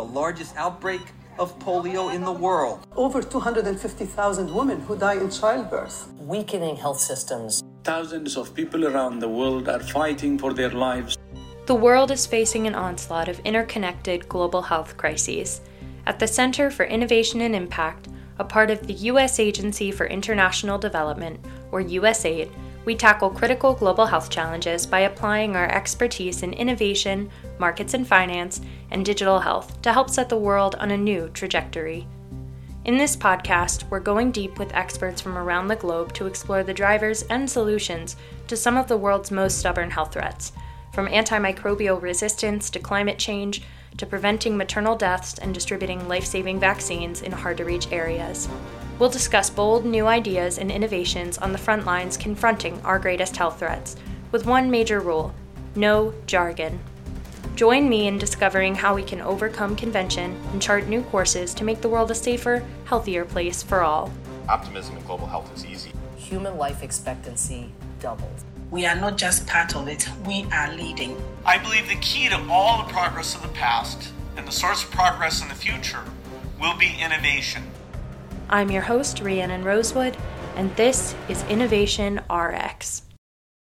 the largest outbreak of polio in the world. Over 250,000 women who die in childbirth. Weakening health systems. Thousands of people around the world are fighting for their lives. The world is facing an onslaught of interconnected global health crises. At the Center for Innovation and Impact, a part of the U.S. Agency for International Development, or USAID, we tackle critical global health challenges by applying our expertise in innovation, markets and finance, and digital health to help set the world on a new trajectory. In this podcast, we're going deep with experts from around the globe to explore the drivers and solutions to some of the world's most stubborn health threats, from antimicrobial resistance to climate change to preventing maternal deaths and distributing life saving vaccines in hard to reach areas. We'll discuss bold new ideas and innovations on the front lines confronting our greatest health threats, with one major rule no jargon. Join me in discovering how we can overcome convention and chart new courses to make the world a safer, healthier place for all. Optimism in global health is easy. Human life expectancy doubled. We are not just part of it, we are leading. I believe the key to all the progress of the past and the source of progress in the future will be innovation. I'm your host, Rhiannon Rosewood, and this is Innovation RX.